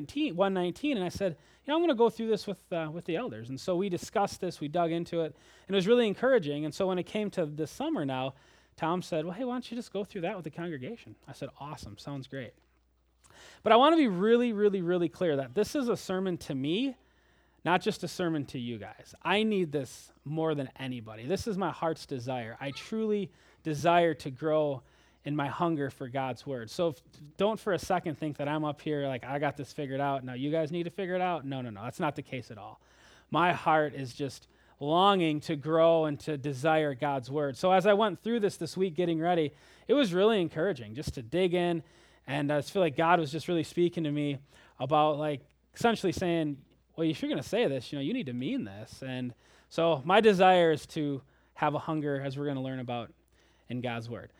19, 119, and I said, you know, I'm going to go through this with, uh, with the elders. And so we discussed this, we dug into it, and it was really encouraging. And so when it came to this summer now, Tom said, well, hey, why don't you just go through that with the congregation? I said, awesome, sounds great. But I want to be really, really, really clear that this is a sermon to me, not just a sermon to you guys. I need this more than anybody. This is my heart's desire. I truly desire to grow in my hunger for God's word. So if, don't for a second think that I'm up here like I got this figured out. Now you guys need to figure it out. No, no, no. That's not the case at all. My heart is just longing to grow and to desire God's word. So as I went through this this week getting ready, it was really encouraging just to dig in and I just feel like God was just really speaking to me about like essentially saying, well, if you're going to say this, you know, you need to mean this. And so my desire is to have a hunger as we're going to learn about in God's word.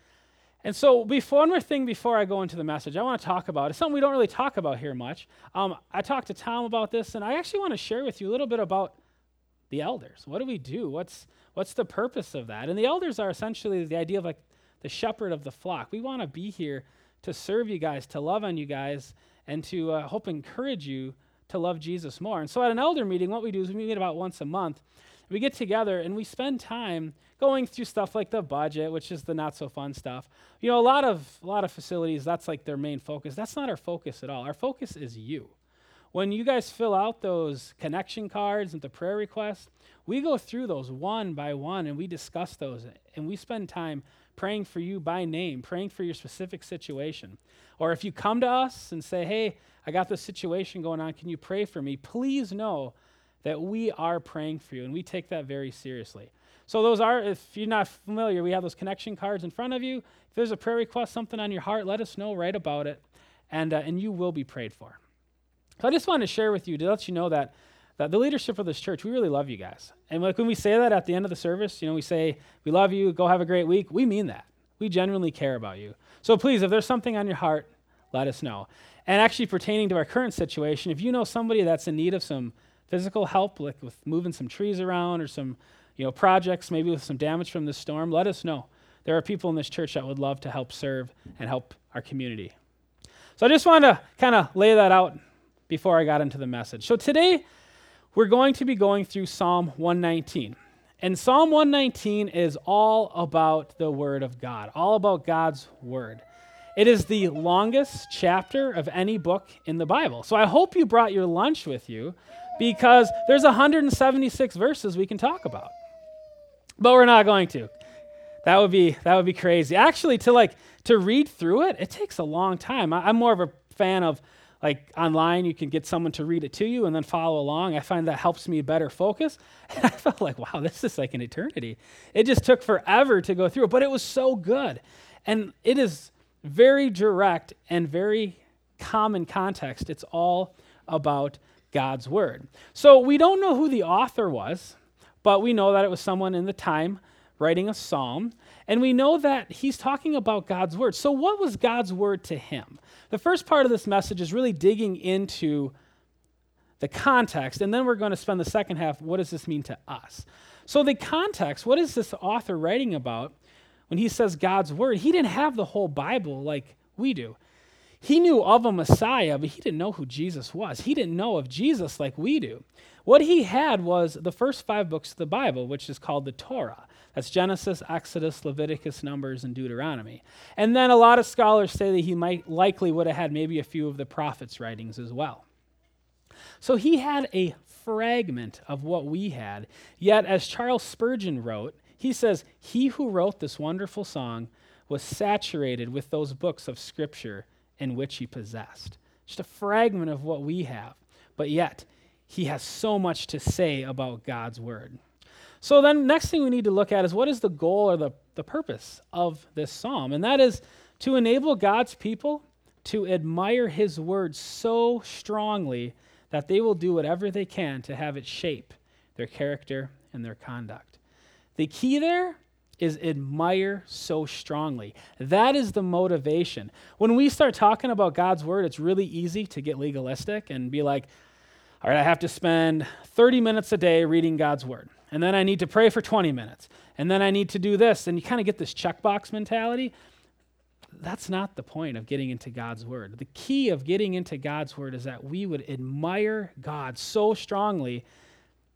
And so, before, one more thing before I go into the message, I want to talk about. It's something we don't really talk about here much. Um, I talked to Tom about this, and I actually want to share with you a little bit about the elders. What do we do? What's what's the purpose of that? And the elders are essentially the idea of like the shepherd of the flock. We want to be here to serve you guys, to love on you guys, and to uh, hope encourage you to love Jesus more. And so, at an elder meeting, what we do is we meet about once a month. We get together and we spend time going through stuff like the budget, which is the not so fun stuff. You know, a lot of a lot of facilities, that's like their main focus. That's not our focus at all. Our focus is you. When you guys fill out those connection cards and the prayer requests, we go through those one by one and we discuss those and we spend time praying for you by name, praying for your specific situation. Or if you come to us and say, "Hey, I got this situation going on, can you pray for me?" Please know that we are praying for you and we take that very seriously. So those are, if you're not familiar, we have those connection cards in front of you. If there's a prayer request, something on your heart, let us know right about it, and, uh, and you will be prayed for. So I just want to share with you to let you know that, that the leadership of this church, we really love you guys. And like when we say that at the end of the service, you know, we say, we love you, go have a great week, we mean that. We genuinely care about you. So please, if there's something on your heart, let us know. And actually, pertaining to our current situation, if you know somebody that's in need of some physical help, like with moving some trees around or some you know, projects, maybe with some damage from the storm, let us know. There are people in this church that would love to help serve and help our community. So I just wanted to kind of lay that out before I got into the message. So today, we're going to be going through Psalm 119. And Psalm 119 is all about the Word of God, all about God's Word. It is the longest chapter of any book in the Bible. So I hope you brought your lunch with you because there's 176 verses we can talk about but we're not going to. That would be that would be crazy. Actually, to like to read through it, it takes a long time. I, I'm more of a fan of like online you can get someone to read it to you and then follow along i find that helps me better focus and i felt like wow this is like an eternity it just took forever to go through it but it was so good and it is very direct and very common context it's all about god's word so we don't know who the author was but we know that it was someone in the time writing a psalm. And we know that he's talking about God's word. So, what was God's word to him? The first part of this message is really digging into the context, and then we're going to spend the second half what does this mean to us? So, the context, what is this author writing about when he says God's word? He didn't have the whole Bible like we do. He knew of a Messiah, but he didn't know who Jesus was. He didn't know of Jesus like we do. What he had was the first five books of the Bible, which is called the Torah. That's Genesis, Exodus, Leviticus, Numbers, and Deuteronomy. And then a lot of scholars say that he might likely would have had maybe a few of the prophets' writings as well. So he had a fragment of what we had. Yet, as Charles Spurgeon wrote, he says, He who wrote this wonderful song was saturated with those books of Scripture in which he possessed. Just a fragment of what we have. But yet, he has so much to say about God's word. So then next thing we need to look at is what is the goal or the, the purpose of this psalm? And that is to enable God's people to admire his word so strongly that they will do whatever they can to have it shape their character and their conduct. The key there is admire so strongly. That is the motivation. When we start talking about God's word, it's really easy to get legalistic and be like, all right, I have to spend 30 minutes a day reading God's word. And then I need to pray for 20 minutes. And then I need to do this. And you kind of get this checkbox mentality. that's not the point of getting into God's word. The key of getting into God's word is that we would admire God so strongly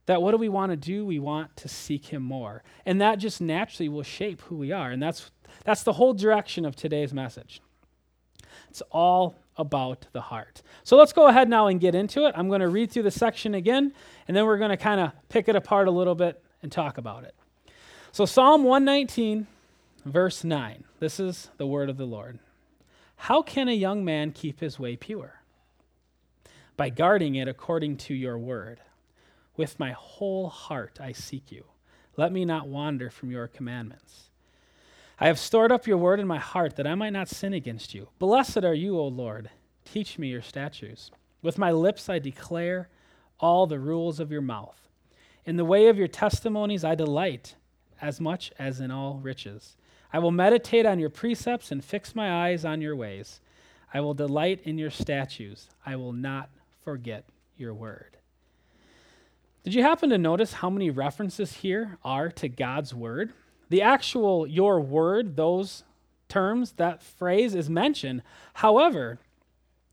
that what do we want to do? We want to seek him more. And that just naturally will shape who we are. And that's that's the whole direction of today's message. It's all about the heart. So let's go ahead now and get into it. I'm going to read through the section again, and then we're going to kind of pick it apart a little bit and talk about it. So, Psalm 119, verse 9. This is the word of the Lord. How can a young man keep his way pure? By guarding it according to your word. With my whole heart I seek you. Let me not wander from your commandments. I have stored up your word in my heart that I might not sin against you. Blessed are you, O Lord. Teach me your statutes. With my lips I declare all the rules of your mouth. In the way of your testimonies I delight as much as in all riches. I will meditate on your precepts and fix my eyes on your ways. I will delight in your statutes. I will not forget your word. Did you happen to notice how many references here are to God's word? The actual your word, those terms, that phrase is mentioned. However,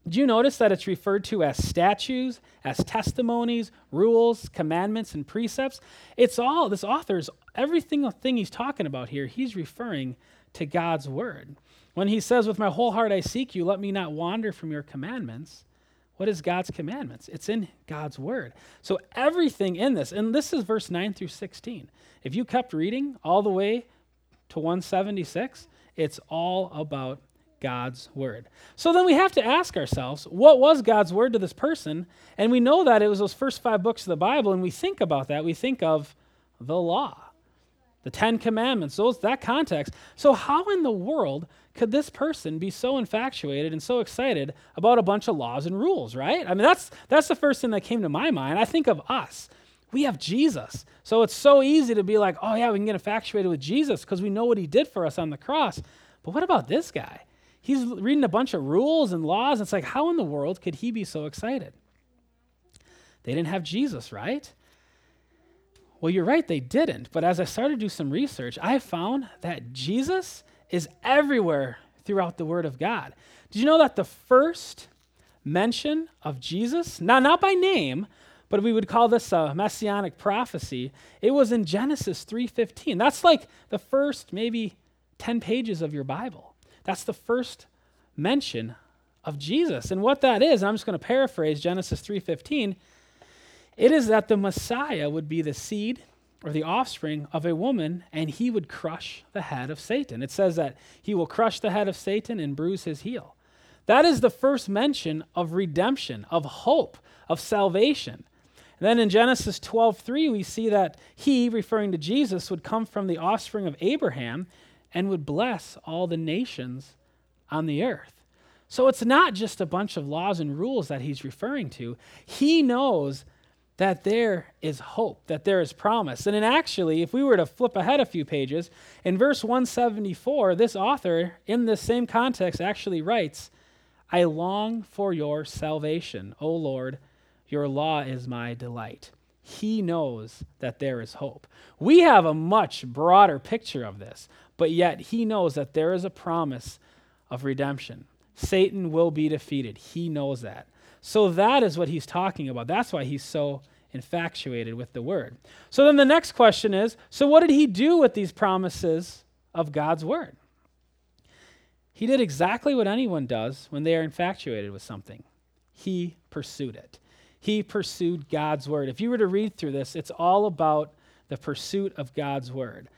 do you notice that it's referred to as statutes, as testimonies, rules, commandments, and precepts? It's all, this author's, every single thing he's talking about here, he's referring to God's word. When he says, With my whole heart I seek you, let me not wander from your commandments, what is God's commandments? It's in God's word. So everything in this, and this is verse 9 through 16. If you kept reading all the way to 176, it's all about God's word. So then we have to ask ourselves, what was God's word to this person? And we know that it was those first five books of the Bible, and we think about that. We think of the law, the Ten Commandments, those that context. So how in the world could this person be so infatuated and so excited about a bunch of laws and rules, right? I mean, that's that's the first thing that came to my mind. I think of us. We have Jesus. So it's so easy to be like, oh, yeah, we can get infatuated with Jesus because we know what he did for us on the cross. But what about this guy? He's reading a bunch of rules and laws. It's like, how in the world could he be so excited? They didn't have Jesus, right? Well, you're right, they didn't. But as I started to do some research, I found that Jesus is everywhere throughout the Word of God. Did you know that the first mention of Jesus, now not by name, but we would call this a messianic prophecy. It was in Genesis 3:15. That's like the first maybe 10 pages of your Bible. That's the first mention of Jesus. And what that is, I'm just going to paraphrase Genesis 3:15, it is that the Messiah would be the seed or the offspring of a woman and he would crush the head of Satan. It says that he will crush the head of Satan and bruise his heel. That is the first mention of redemption, of hope, of salvation. Then in Genesis 12:3 we see that he referring to Jesus would come from the offspring of Abraham and would bless all the nations on the earth. So it's not just a bunch of laws and rules that he's referring to. He knows that there is hope, that there is promise. And actually, if we were to flip ahead a few pages, in verse 174, this author, in this same context, actually writes, I long for your salvation, O Lord your law is my delight. He knows that there is hope. We have a much broader picture of this, but yet he knows that there is a promise of redemption. Satan will be defeated. He knows that. So that is what he's talking about. That's why he's so infatuated with the word. So then the next question is so what did he do with these promises of God's word? He did exactly what anyone does when they are infatuated with something he pursued it he pursued God's word. If you were to read through this, it's all about the pursuit of God's word.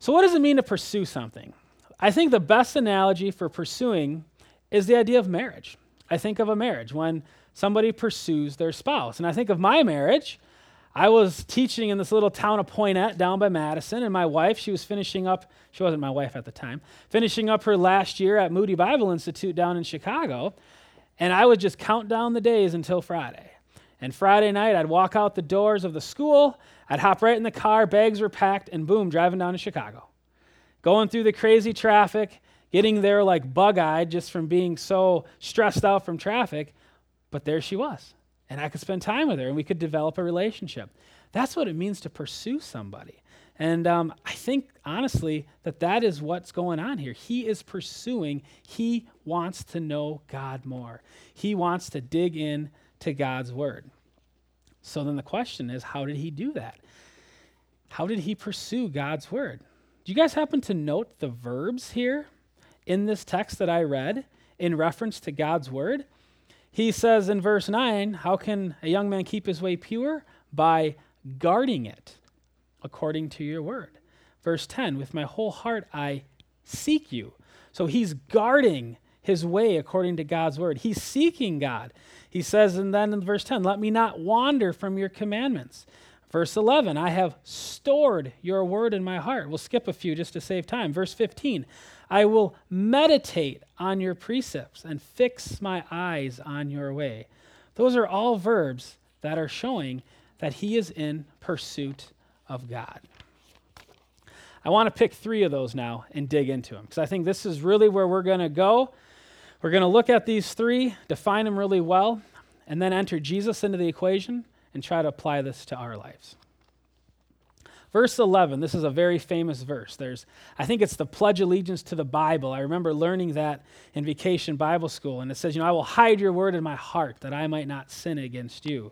So, what does it mean to pursue something? I think the best analogy for pursuing is the idea of marriage. I think of a marriage when somebody pursues their spouse. And I think of my marriage. I was teaching in this little town of Poynette down by Madison, and my wife, she was finishing up, she wasn't my wife at the time, finishing up her last year at Moody Bible Institute down in Chicago. And I would just count down the days until Friday. And Friday night, I'd walk out the doors of the school, I'd hop right in the car, bags were packed, and boom, driving down to Chicago. Going through the crazy traffic, getting there like bug eyed just from being so stressed out from traffic. But there she was. And I could spend time with her and we could develop a relationship. That's what it means to pursue somebody. And um, I think, honestly, that that is what's going on here. He is pursuing, he wants to know God more. He wants to dig in to God's word. So then the question is, how did he do that? How did he pursue God's word? Do you guys happen to note the verbs here in this text that I read in reference to God's word? He says in verse 9, How can a young man keep his way pure? By guarding it according to your word. Verse 10, With my whole heart I seek you. So he's guarding his way according to God's word. He's seeking God. He says, and then in verse 10, Let me not wander from your commandments. Verse 11, I have stored your word in my heart. We'll skip a few just to save time. Verse 15, I will meditate on your precepts and fix my eyes on your way. Those are all verbs that are showing that he is in pursuit of God. I want to pick three of those now and dig into them because I think this is really where we're going to go. We're going to look at these three, define them really well, and then enter Jesus into the equation and try to apply this to our lives. Verse 11, this is a very famous verse. There's, I think it's the pledge allegiance to the Bible. I remember learning that in vacation Bible school, and it says, You know, I will hide your word in my heart that I might not sin against you.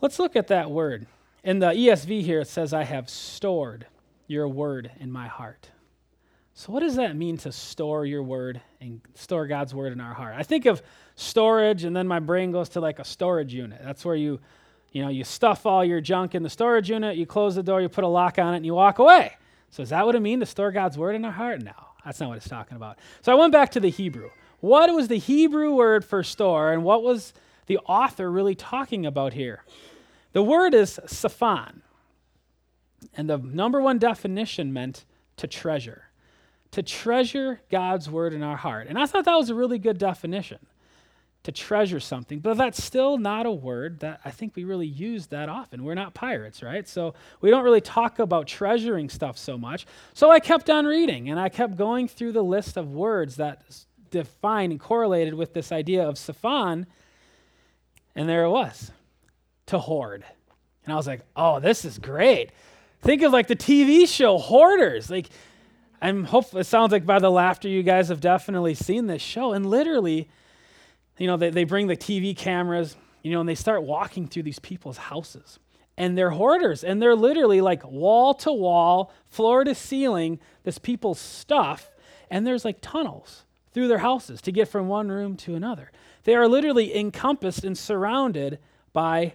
Let's look at that word. In the ESV here, it says, I have stored your word in my heart. So, what does that mean to store your word and store God's word in our heart? I think of storage, and then my brain goes to like a storage unit. That's where you, you know, you stuff all your junk in the storage unit, you close the door, you put a lock on it, and you walk away. So, is that what it means to store God's word in our heart? No, that's not what it's talking about. So, I went back to the Hebrew. What was the Hebrew word for store, and what was the author really talking about here? The word is saphan, and the number one definition meant to treasure to treasure God's word in our heart. And I thought that was a really good definition to treasure something, but that's still not a word that I think we really use that often. We're not pirates, right? So we don't really talk about treasuring stuff so much. So I kept on reading and I kept going through the list of words that define and correlated with this idea of Safan. and there it was to hoard. And I was like, oh, this is great. Think of like the TV show Hoarders. Like, I'm it sounds like by the laughter you guys have definitely seen this show. And literally, you know, they, they bring the TV cameras, you know, and they start walking through these people's houses. And they're hoarders, and they're literally like wall to wall, floor to ceiling, this people's stuff. And there's like tunnels through their houses to get from one room to another. They are literally encompassed and surrounded by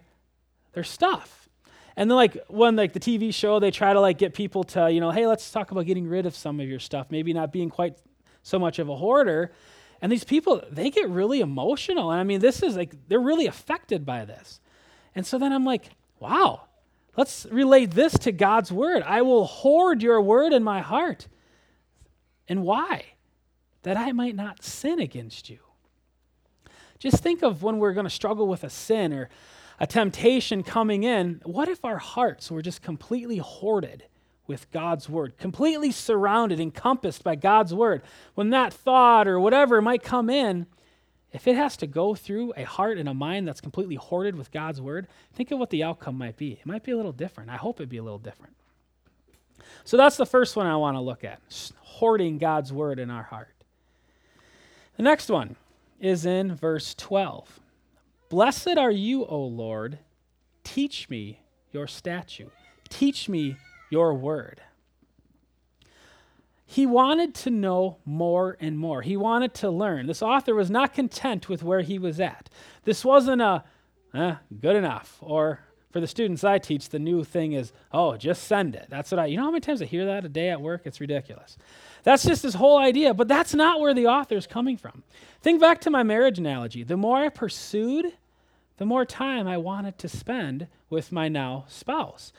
their stuff. And then like when like the TV show, they try to like get people to, you know, hey, let's talk about getting rid of some of your stuff, maybe not being quite so much of a hoarder. And these people, they get really emotional. And I mean, this is like they're really affected by this. And so then I'm like, wow, let's relate this to God's word. I will hoard your word in my heart. And why? That I might not sin against you. Just think of when we're going to struggle with a sin or a temptation coming in, what if our hearts were just completely hoarded with God's word, completely surrounded, encompassed by God's word? When that thought or whatever might come in, if it has to go through a heart and a mind that's completely hoarded with God's word, think of what the outcome might be. It might be a little different. I hope it'd be a little different. So that's the first one I want to look at hoarding God's word in our heart. The next one is in verse 12. Blessed are you, O Lord. Teach me your statute. Teach me your word. He wanted to know more and more. He wanted to learn. This author was not content with where he was at. This wasn't a, eh, good enough. Or for the students I teach, the new thing is, oh, just send it. That's what I, you know how many times I hear that a day at work? It's ridiculous. That's just this whole idea, but that's not where the author is coming from. Think back to my marriage analogy. The more I pursued, the more time I wanted to spend with my now spouse.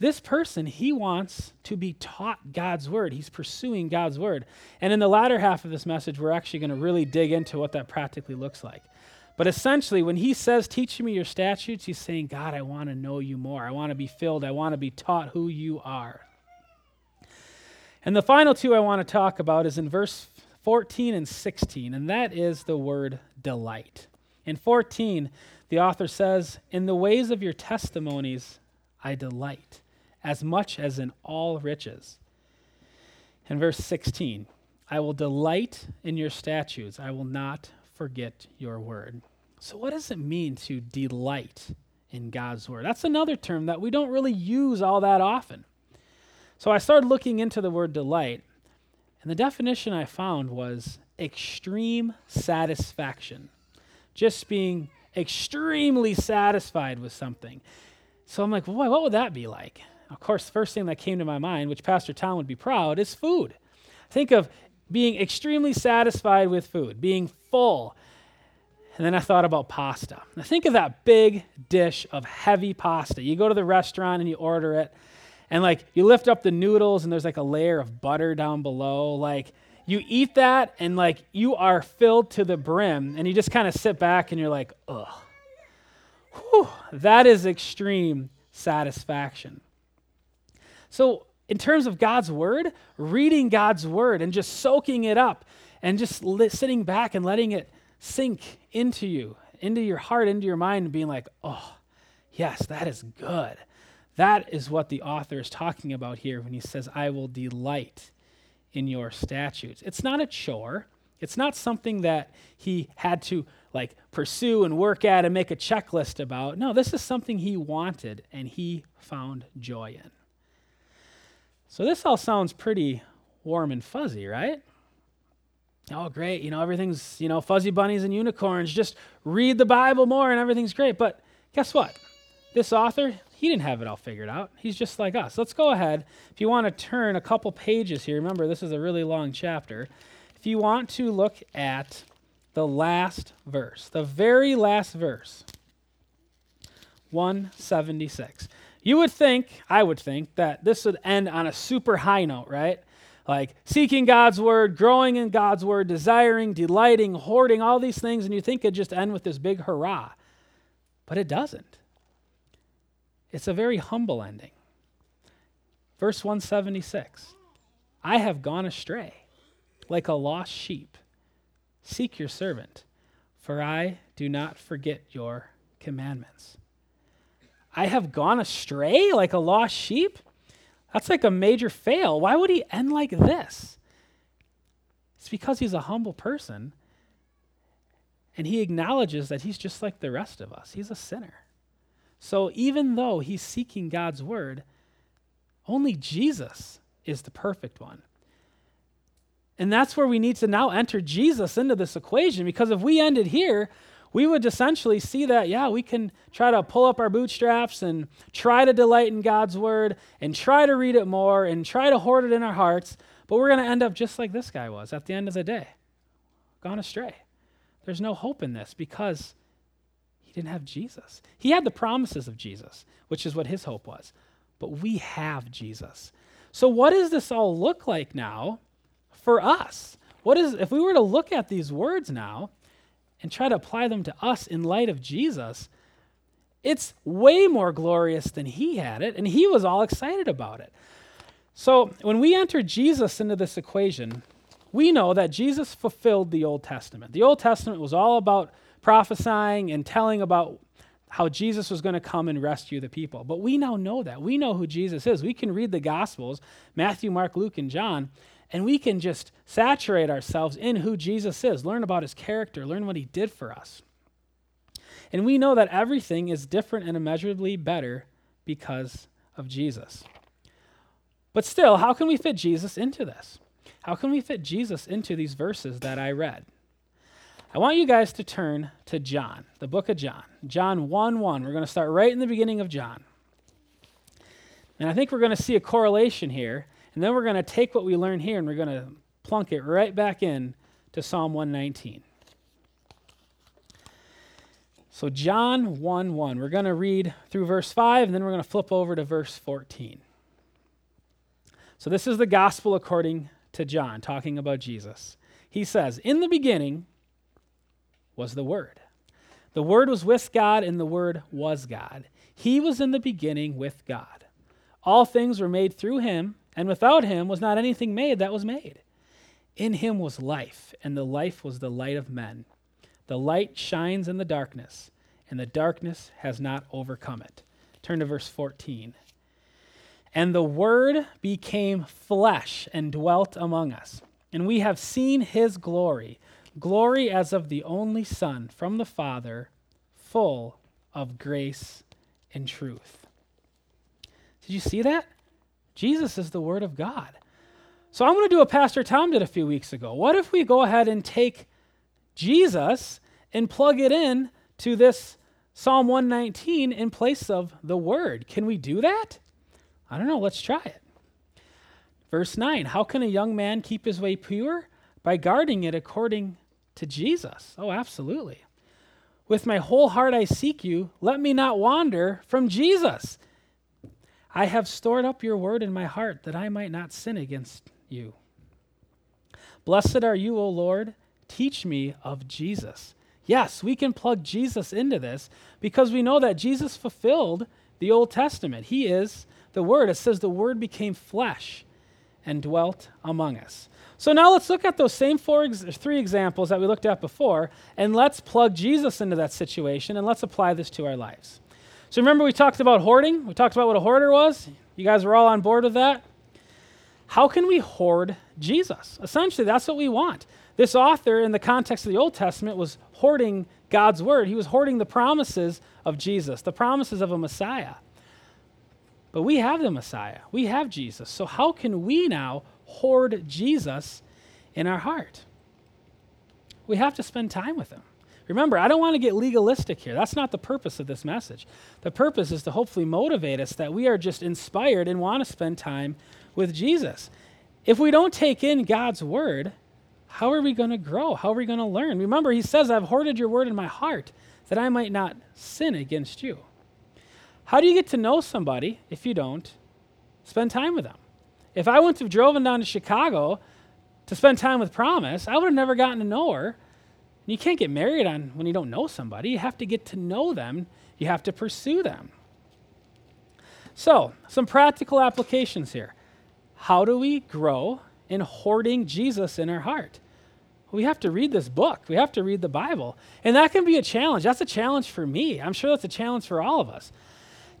This person, he wants to be taught God's word. He's pursuing God's word. And in the latter half of this message, we're actually going to really dig into what that practically looks like. But essentially, when he says, Teach me your statutes, he's saying, God, I want to know you more. I want to be filled. I want to be taught who you are. And the final two I want to talk about is in verse 14 and 16, and that is the word delight. In 14, the author says, In the ways of your testimonies I delight, as much as in all riches. In verse 16, I will delight in your statutes, I will not forget your word. So, what does it mean to delight in God's word? That's another term that we don't really use all that often. So, I started looking into the word delight, and the definition I found was extreme satisfaction. Just being extremely satisfied with something. So I'm like, boy, what would that be like? Of course, the first thing that came to my mind, which Pastor Tom would be proud, is food. Think of being extremely satisfied with food, being full. And then I thought about pasta. Now think of that big dish of heavy pasta. You go to the restaurant and you order it, and like you lift up the noodles and there's like a layer of butter down below. Like you eat that and like you are filled to the brim and you just kind of sit back and you're like, ugh. Whew, that is extreme satisfaction. So, in terms of God's word, reading God's word and just soaking it up and just li- sitting back and letting it sink into you, into your heart, into your mind, and being like, oh, yes, that is good. That is what the author is talking about here when he says, I will delight in your statutes. It's not a chore. It's not something that he had to like pursue and work at and make a checklist about. No, this is something he wanted and he found joy in. So this all sounds pretty warm and fuzzy, right? Oh, great. You know, everything's, you know, fuzzy bunnies and unicorns. Just read the Bible more and everything's great. But guess what? This author, he didn't have it all figured out. He's just like us. Let's go ahead. If you want to turn a couple pages here, remember this is a really long chapter. If you want to look at the last verse, the very last verse, 176. You would think, I would think, that this would end on a super high note, right? Like seeking God's word, growing in God's word, desiring, delighting, hoarding, all these things, and you think it'd just end with this big hurrah. But it doesn't. It's a very humble ending. Verse 176 I have gone astray like a lost sheep. Seek your servant, for I do not forget your commandments. I have gone astray like a lost sheep? That's like a major fail. Why would he end like this? It's because he's a humble person and he acknowledges that he's just like the rest of us. He's a sinner. So even though he's seeking God's word, only Jesus is the perfect one. And that's where we need to now enter Jesus into this equation because if we ended here, we would essentially see that, yeah, we can try to pull up our bootstraps and try to delight in God's word and try to read it more and try to hoard it in our hearts, but we're going to end up just like this guy was at the end of the day, gone astray. There's no hope in this because he didn't have Jesus. He had the promises of Jesus, which is what his hope was. But we have Jesus. So what does this all look like now for us? What is if we were to look at these words now and try to apply them to us in light of Jesus? It's way more glorious than he had it, and he was all excited about it. So, when we enter Jesus into this equation, we know that Jesus fulfilled the Old Testament. The Old Testament was all about prophesying and telling about how Jesus was going to come and rescue the people. But we now know that. We know who Jesus is. We can read the Gospels Matthew, Mark, Luke, and John and we can just saturate ourselves in who Jesus is, learn about his character, learn what he did for us. And we know that everything is different and immeasurably better because of Jesus. But still, how can we fit Jesus into this? How can we fit Jesus into these verses that I read? I want you guys to turn to John, the book of John. John 1 1. We're going to start right in the beginning of John. And I think we're going to see a correlation here. And then we're going to take what we learn here and we're going to plunk it right back in to Psalm 119. So, John 1 1. We're going to read through verse 5 and then we're going to flip over to verse 14. So, this is the gospel according to John, talking about Jesus. He says, In the beginning, was the Word. The Word was with God, and the Word was God. He was in the beginning with God. All things were made through him, and without him was not anything made that was made. In him was life, and the life was the light of men. The light shines in the darkness, and the darkness has not overcome it. Turn to verse 14. And the Word became flesh and dwelt among us, and we have seen his glory, glory as of the only Son from the Father, full of grace and truth. Did you see that? Jesus is the Word of God. So I'm going to do what Pastor Tom did a few weeks ago. What if we go ahead and take Jesus and plug it in to this Psalm 119 in place of the Word? Can we do that? I don't know. Let's try it. Verse 9 How can a young man keep his way pure? By guarding it according to Jesus. Oh, absolutely. With my whole heart I seek you. Let me not wander from Jesus. I have stored up your word in my heart that I might not sin against you. Blessed are you, O Lord. Teach me of Jesus. Yes, we can plug Jesus into this because we know that Jesus fulfilled the Old Testament. He is the Word. It says the Word became flesh and dwelt among us. So now let's look at those same four ex- three examples that we looked at before, and let's plug Jesus into that situation, and let's apply this to our lives. So remember we talked about hoarding? We talked about what a hoarder was? You guys were all on board with that? How can we hoard Jesus? Essentially, that's what we want. This author, in the context of the Old Testament, was hoarding God's word. He was hoarding the promises of Jesus, the promises of a Messiah. But we have the Messiah, we have Jesus. So, how can we now hoard Jesus in our heart? We have to spend time with him. Remember, I don't want to get legalistic here. That's not the purpose of this message. The purpose is to hopefully motivate us that we are just inspired and want to spend time with Jesus. If we don't take in God's word, how are we going to grow? How are we going to learn? Remember, he says, I've hoarded your word in my heart that I might not sin against you. How do you get to know somebody if you don't spend time with them? If I wouldn't have driven down to Chicago to spend time with Promise, I would have never gotten to know her you can't get married on when you don't know somebody. You have to get to know them. You have to pursue them. So, some practical applications here. How do we grow in hoarding Jesus in our heart? We have to read this book. We have to read the Bible. And that can be a challenge. That's a challenge for me. I'm sure that's a challenge for all of us.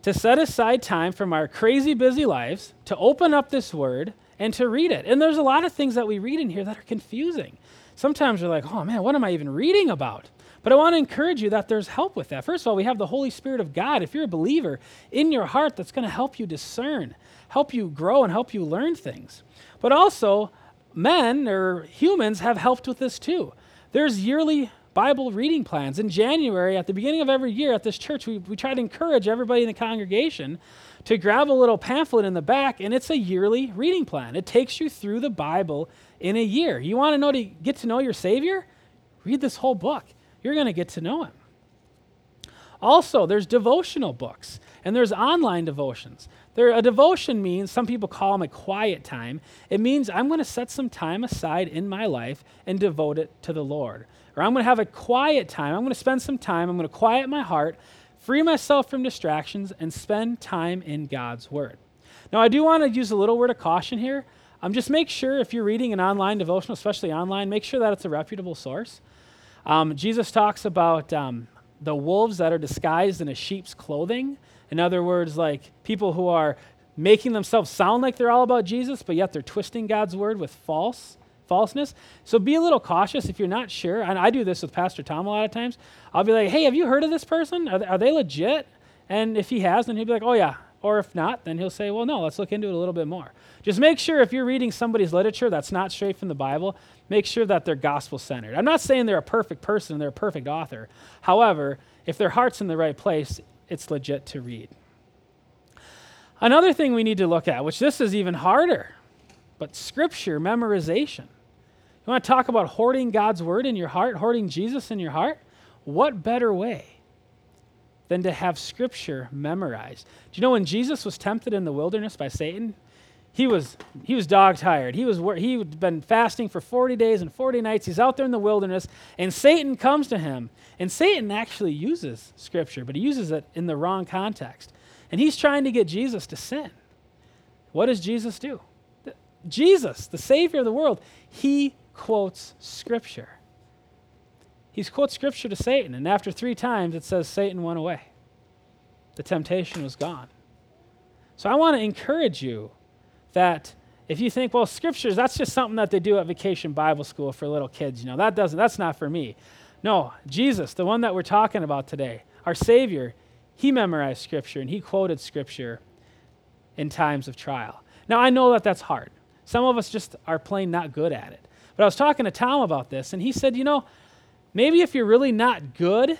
To set aside time from our crazy busy lives to open up this word and to read it. And there's a lot of things that we read in here that are confusing sometimes you're like, oh man, what am I even reading about? But I want to encourage you that there's help with that. First of all, we have the Holy Spirit of God. If you're a believer in your heart, that's going to help you discern, help you grow, and help you learn things. But also, men or humans have helped with this too. There's yearly Bible reading plans. In January, at the beginning of every year at this church, we, we try to encourage everybody in the congregation to grab a little pamphlet in the back, and it's a yearly reading plan. It takes you through the Bible in a year. You want to know to get to know your Savior? Read this whole book. You're going to get to know Him. Also, there's devotional books, and there's online devotions. There, a devotion means, some people call them a quiet time. It means I'm going to set some time aside in my life and devote it to the Lord. Or I'm going to have a quiet time. I'm going to spend some time. I'm going to quiet my heart free myself from distractions, and spend time in God's Word. Now, I do want to use a little word of caution here. Um, just make sure if you're reading an online devotional, especially online, make sure that it's a reputable source. Um, Jesus talks about um, the wolves that are disguised in a sheep's clothing. In other words, like people who are making themselves sound like they're all about Jesus, but yet they're twisting God's word with false falseness. So be a little cautious if you're not sure. And I do this with Pastor Tom a lot of times. I'll be like, hey, have you heard of this person? Are they, are they legit? And if he has, then he'll be like, oh, yeah. Or if not, then he'll say, well, no, let's look into it a little bit more. Just make sure if you're reading somebody's literature that's not straight from the Bible, make sure that they're gospel centered. I'm not saying they're a perfect person, they're a perfect author. However, if their heart's in the right place, it's legit to read. Another thing we need to look at, which this is even harder, but scripture memorization. You want to talk about hoarding God's word in your heart, hoarding Jesus in your heart? What better way than to have scripture memorized? Do you know when Jesus was tempted in the wilderness by Satan? He was he was dog tired. He was he had been fasting for 40 days and 40 nights. He's out there in the wilderness and Satan comes to him. And Satan actually uses scripture, but he uses it in the wrong context. And he's trying to get Jesus to sin. What does Jesus do? Jesus, the savior of the world, he quotes Scripture. He quotes scripture to Satan, and after three times it says Satan went away. The temptation was gone. So I want to encourage you that if you think, well, scriptures, that's just something that they do at vacation Bible school for little kids, you know, that doesn't, that's not for me. No, Jesus, the one that we're talking about today, our Savior, he memorized scripture and he quoted scripture in times of trial. Now, I know that that's hard. Some of us just are plain not good at it. But I was talking to Tom about this, and he said, you know, maybe if you're really not good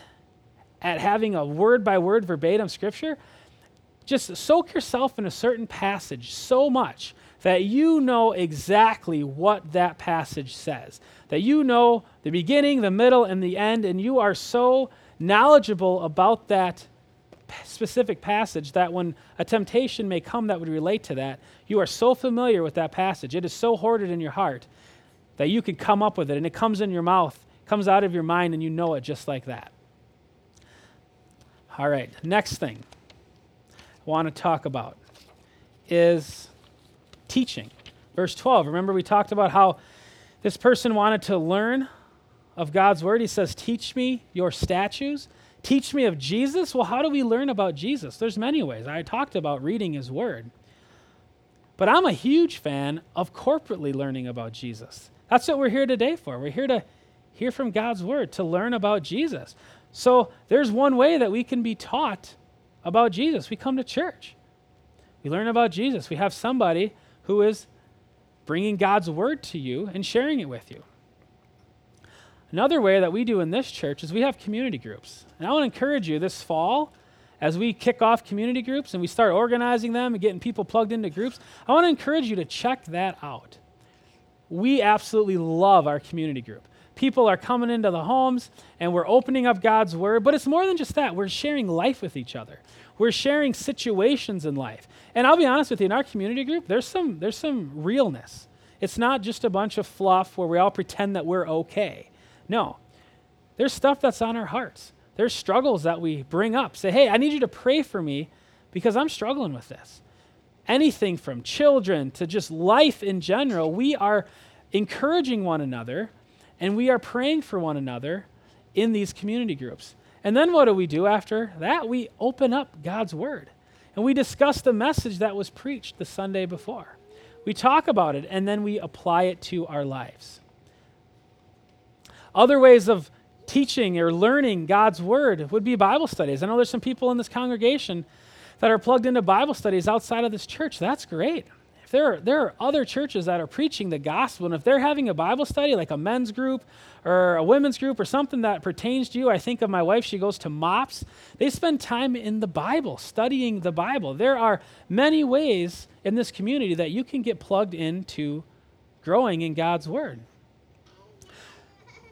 at having a word by word verbatim scripture, just soak yourself in a certain passage so much that you know exactly what that passage says. That you know the beginning, the middle, and the end, and you are so knowledgeable about that specific passage that when a temptation may come that would relate to that, you are so familiar with that passage. It is so hoarded in your heart that you can come up with it, and it comes in your mouth, comes out of your mind, and you know it just like that. All right, next thing I want to talk about is teaching. Verse 12. Remember, we talked about how this person wanted to learn of God's word. He says, Teach me your statutes. Teach me of Jesus. Well, how do we learn about Jesus? There's many ways. I talked about reading his word. But I'm a huge fan of corporately learning about Jesus. That's what we're here today for. We're here to hear from God's word, to learn about Jesus. So there's one way that we can be taught about Jesus. We come to church. We learn about Jesus. We have somebody who is bringing God's word to you and sharing it with you. Another way that we do in this church is we have community groups. And I want to encourage you this fall, as we kick off community groups and we start organizing them and getting people plugged into groups, I want to encourage you to check that out. We absolutely love our community group. People are coming into the homes and we're opening up God's word, but it's more than just that. We're sharing life with each other. We're sharing situations in life. And I'll be honest with you, in our community group, there's some, there's some realness. It's not just a bunch of fluff where we all pretend that we're okay. No, there's stuff that's on our hearts. There's struggles that we bring up. Say, hey, I need you to pray for me because I'm struggling with this. Anything from children to just life in general, we are encouraging one another and we are praying for one another in these community groups. And then what do we do after that? We open up God's Word and we discuss the message that was preached the Sunday before. We talk about it and then we apply it to our lives. Other ways of teaching or learning God's Word would be Bible studies. I know there's some people in this congregation that are plugged into Bible studies outside of this church. That's great there are, there are other churches that are preaching the gospel, and if they're having a Bible study, like a men's group or a women's group or something that pertains to you, I think of my wife, she goes to MOPS. They spend time in the Bible, studying the Bible. There are many ways in this community that you can get plugged into growing in God's Word.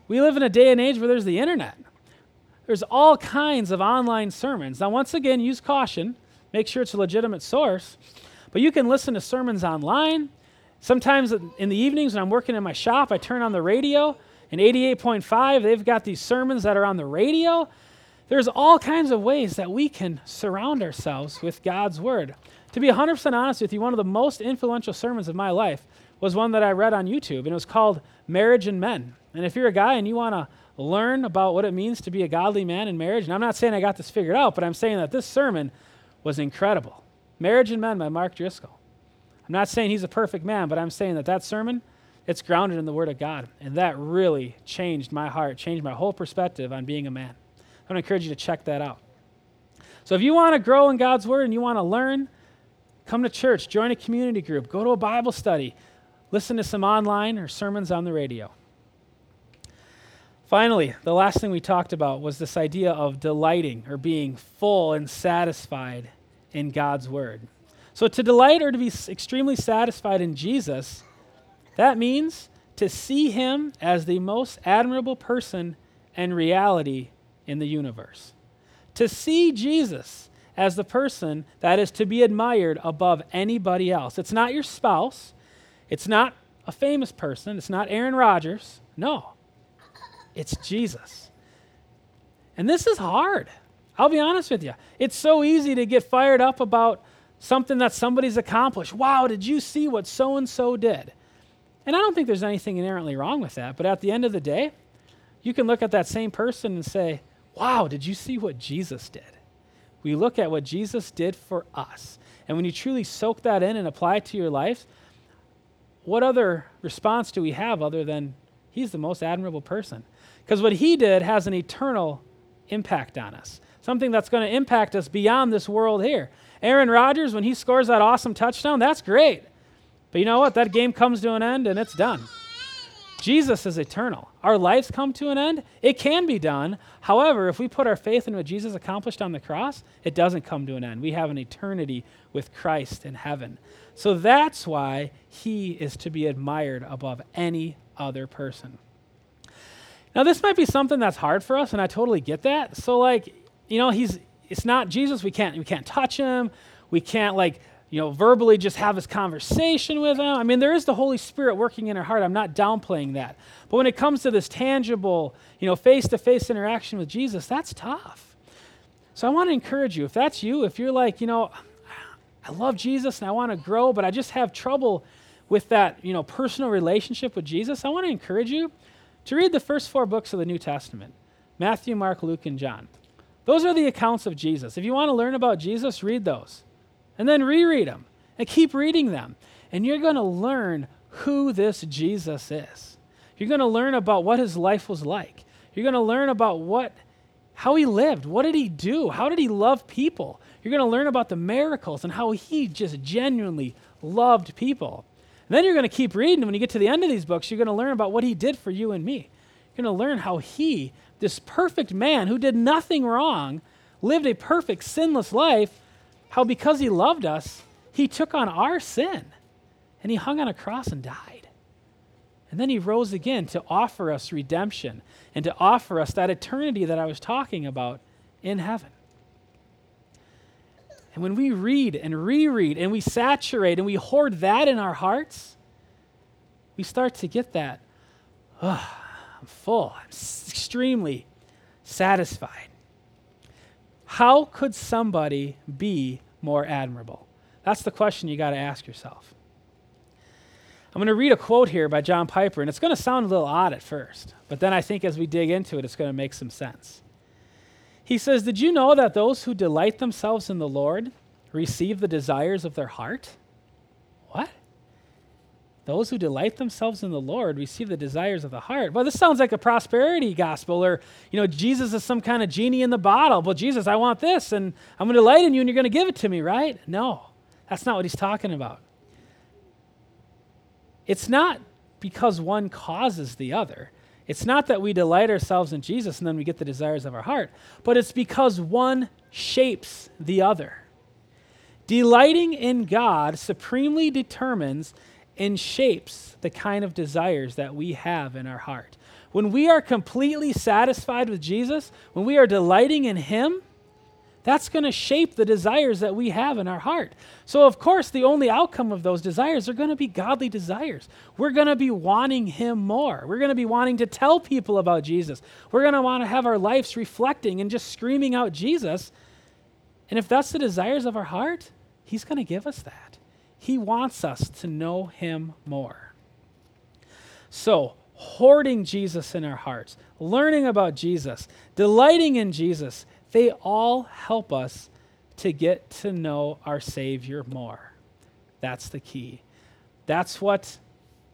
We live in a day and age where there's the internet. There's all kinds of online sermons. Now, once again, use caution. Make sure it's a legitimate source. But you can listen to sermons online. Sometimes in the evenings when I'm working in my shop, I turn on the radio. and 88.5, they've got these sermons that are on the radio. There's all kinds of ways that we can surround ourselves with God's Word. To be 100% honest with you, one of the most influential sermons of my life was one that I read on YouTube, and it was called Marriage and Men. And if you're a guy and you want to learn about what it means to be a godly man in marriage, and I'm not saying I got this figured out, but I'm saying that this sermon was incredible. Marriage and Men by Mark Driscoll. I'm not saying he's a perfect man, but I'm saying that that sermon, it's grounded in the Word of God. And that really changed my heart, changed my whole perspective on being a man. I to encourage you to check that out. So if you want to grow in God's Word and you want to learn, come to church, join a community group, go to a Bible study, listen to some online or sermons on the radio. Finally, the last thing we talked about was this idea of delighting or being full and satisfied in God's word. So to delight or to be extremely satisfied in Jesus, that means to see him as the most admirable person and reality in the universe. To see Jesus as the person that is to be admired above anybody else. It's not your spouse, it's not a famous person, it's not Aaron Rodgers. No, it's Jesus. And this is hard. I'll be honest with you. It's so easy to get fired up about something that somebody's accomplished. Wow, did you see what so and so did? And I don't think there's anything inherently wrong with that, but at the end of the day, you can look at that same person and say, Wow, did you see what Jesus did? We look at what Jesus did for us. And when you truly soak that in and apply it to your life, what other response do we have other than he's the most admirable person? Because what he did has an eternal impact on us, something that's going to impact us beyond this world here. Aaron Rodgers, when he scores that awesome touchdown, that's great. But you know what? That game comes to an end and it's done. Jesus is eternal. Our lives come to an end. It can be done. However, if we put our faith in what Jesus accomplished on the cross, it doesn't come to an end. We have an eternity with Christ in heaven. So that's why he is to be admired above any other person. Now, this might be something that's hard for us, and I totally get that. So, like, you know, he's it's not Jesus. We can't we can't touch him. We can't like you know, verbally just have this conversation with him. I mean, there is the Holy Spirit working in our heart. I'm not downplaying that. But when it comes to this tangible, you know, face to face interaction with Jesus, that's tough. So I want to encourage you if that's you, if you're like, you know, I love Jesus and I want to grow, but I just have trouble with that, you know, personal relationship with Jesus, I want to encourage you to read the first four books of the New Testament Matthew, Mark, Luke, and John. Those are the accounts of Jesus. If you want to learn about Jesus, read those and then reread them and keep reading them. And you're going to learn who this Jesus is. You're going to learn about what his life was like. You're going to learn about what how he lived. What did he do? How did he love people? You're going to learn about the miracles and how he just genuinely loved people. And then you're going to keep reading. When you get to the end of these books, you're going to learn about what he did for you and me. You're going to learn how he, this perfect man who did nothing wrong, lived a perfect, sinless life, how because he loved us, he took on our sin and he hung on a cross and died. And then he rose again to offer us redemption and to offer us that eternity that I was talking about in heaven. And when we read and reread and we saturate and we hoard that in our hearts, we start to get that. I'm full. I'm extremely satisfied. How could somebody be more admirable? That's the question you got to ask yourself. I'm going to read a quote here by John Piper, and it's going to sound a little odd at first, but then I think as we dig into it, it's going to make some sense. He says, Did you know that those who delight themselves in the Lord receive the desires of their heart? What? Those who delight themselves in the Lord receive the desires of the heart. Well, this sounds like a prosperity gospel, or, you know, Jesus is some kind of genie in the bottle. Well, Jesus, I want this, and I'm going to delight in you, and you're going to give it to me, right? No, that's not what he's talking about. It's not because one causes the other. It's not that we delight ourselves in Jesus and then we get the desires of our heart, but it's because one shapes the other. Delighting in God supremely determines and shapes the kind of desires that we have in our heart. When we are completely satisfied with Jesus, when we are delighting in Him, that's going to shape the desires that we have in our heart. So, of course, the only outcome of those desires are going to be godly desires. We're going to be wanting Him more. We're going to be wanting to tell people about Jesus. We're going to want to have our lives reflecting and just screaming out Jesus. And if that's the desires of our heart, He's going to give us that. He wants us to know Him more. So, hoarding Jesus in our hearts, learning about Jesus, delighting in Jesus, they all help us to get to know our Savior more. That's the key. That's what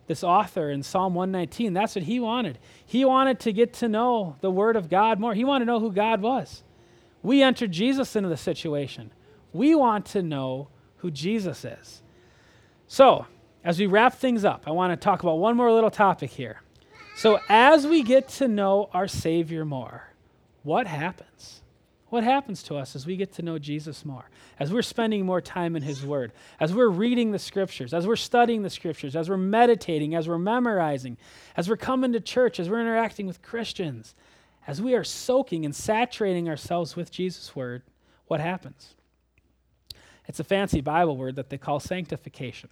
this author in Psalm 119, that's what he wanted. He wanted to get to know the Word of God more. He wanted to know who God was. We entered Jesus into the situation. We want to know who Jesus is. So, as we wrap things up, I want to talk about one more little topic here. So, as we get to know our Savior more, what happens? What happens to us as we get to know Jesus more? As we're spending more time in His Word, as we're reading the Scriptures, as we're studying the Scriptures, as we're meditating, as we're memorizing, as we're coming to church, as we're interacting with Christians, as we are soaking and saturating ourselves with Jesus' Word, what happens? It's a fancy Bible word that they call sanctification.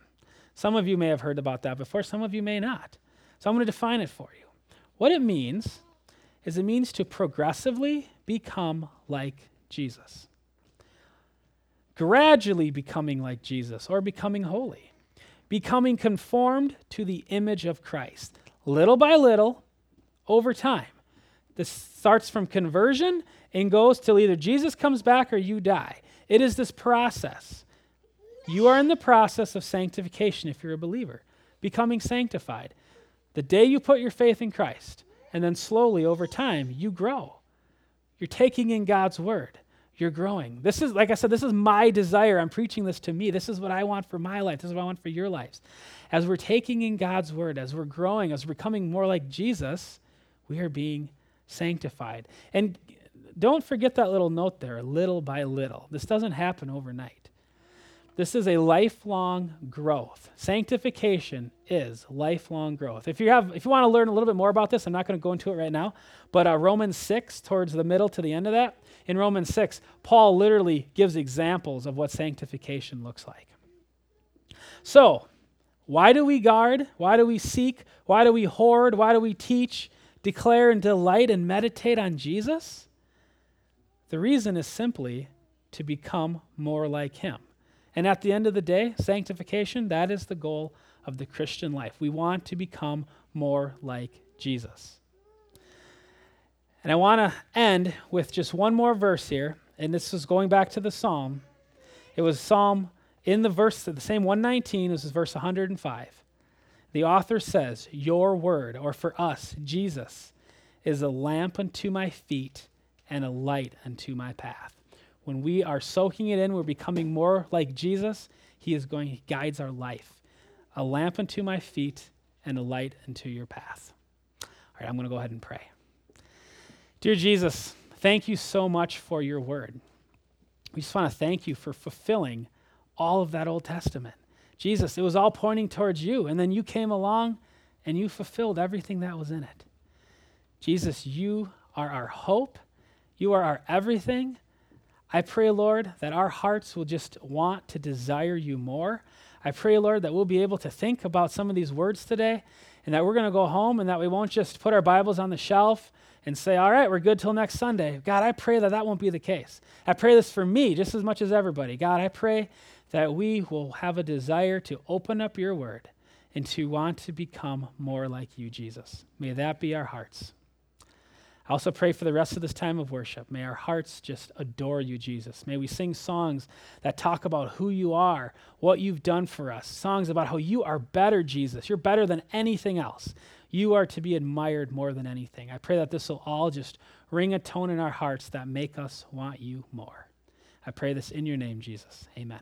Some of you may have heard about that before, some of you may not. So I'm going to define it for you. What it means is it means to progressively become like Jesus, gradually becoming like Jesus or becoming holy, becoming conformed to the image of Christ, little by little, over time. This starts from conversion and goes till either Jesus comes back or you die. It is this process. You are in the process of sanctification if you're a believer, becoming sanctified. The day you put your faith in Christ, and then slowly over time, you grow. You're taking in God's word. You're growing. This is, like I said, this is my desire. I'm preaching this to me. This is what I want for my life. This is what I want for your lives. As we're taking in God's word, as we're growing, as we're becoming more like Jesus, we are being sanctified. And don't forget that little note there, little by little. This doesn't happen overnight. This is a lifelong growth. Sanctification is lifelong growth. If you have, if you want to learn a little bit more about this, I'm not going to go into it right now. But uh, Romans six, towards the middle to the end of that, in Romans six, Paul literally gives examples of what sanctification looks like. So, why do we guard? Why do we seek? Why do we hoard? Why do we teach, declare, and delight and meditate on Jesus? The reason is simply to become more like Him. And at the end of the day, sanctification, that is the goal of the Christian life. We want to become more like Jesus. And I want to end with just one more verse here. And this is going back to the Psalm. It was Psalm in the verse, the same 119, this is verse 105. The author says, Your word, or for us, Jesus, is a lamp unto my feet and a light unto my path. When we are soaking it in, we're becoming more like Jesus. He is going, He guides our life. A lamp unto my feet and a light unto your path. All right, I'm going to go ahead and pray. Dear Jesus, thank you so much for your word. We just want to thank you for fulfilling all of that Old Testament. Jesus, it was all pointing towards you, and then you came along and you fulfilled everything that was in it. Jesus, you are our hope. You are our everything. I pray, Lord, that our hearts will just want to desire you more. I pray, Lord, that we'll be able to think about some of these words today and that we're going to go home and that we won't just put our Bibles on the shelf and say, all right, we're good till next Sunday. God, I pray that that won't be the case. I pray this for me just as much as everybody. God, I pray that we will have a desire to open up your word and to want to become more like you, Jesus. May that be our hearts. I also pray for the rest of this time of worship. May our hearts just adore you, Jesus. May we sing songs that talk about who you are, what you've done for us, songs about how you are better, Jesus. You're better than anything else. You are to be admired more than anything. I pray that this will all just ring a tone in our hearts that make us want you more. I pray this in your name, Jesus. Amen.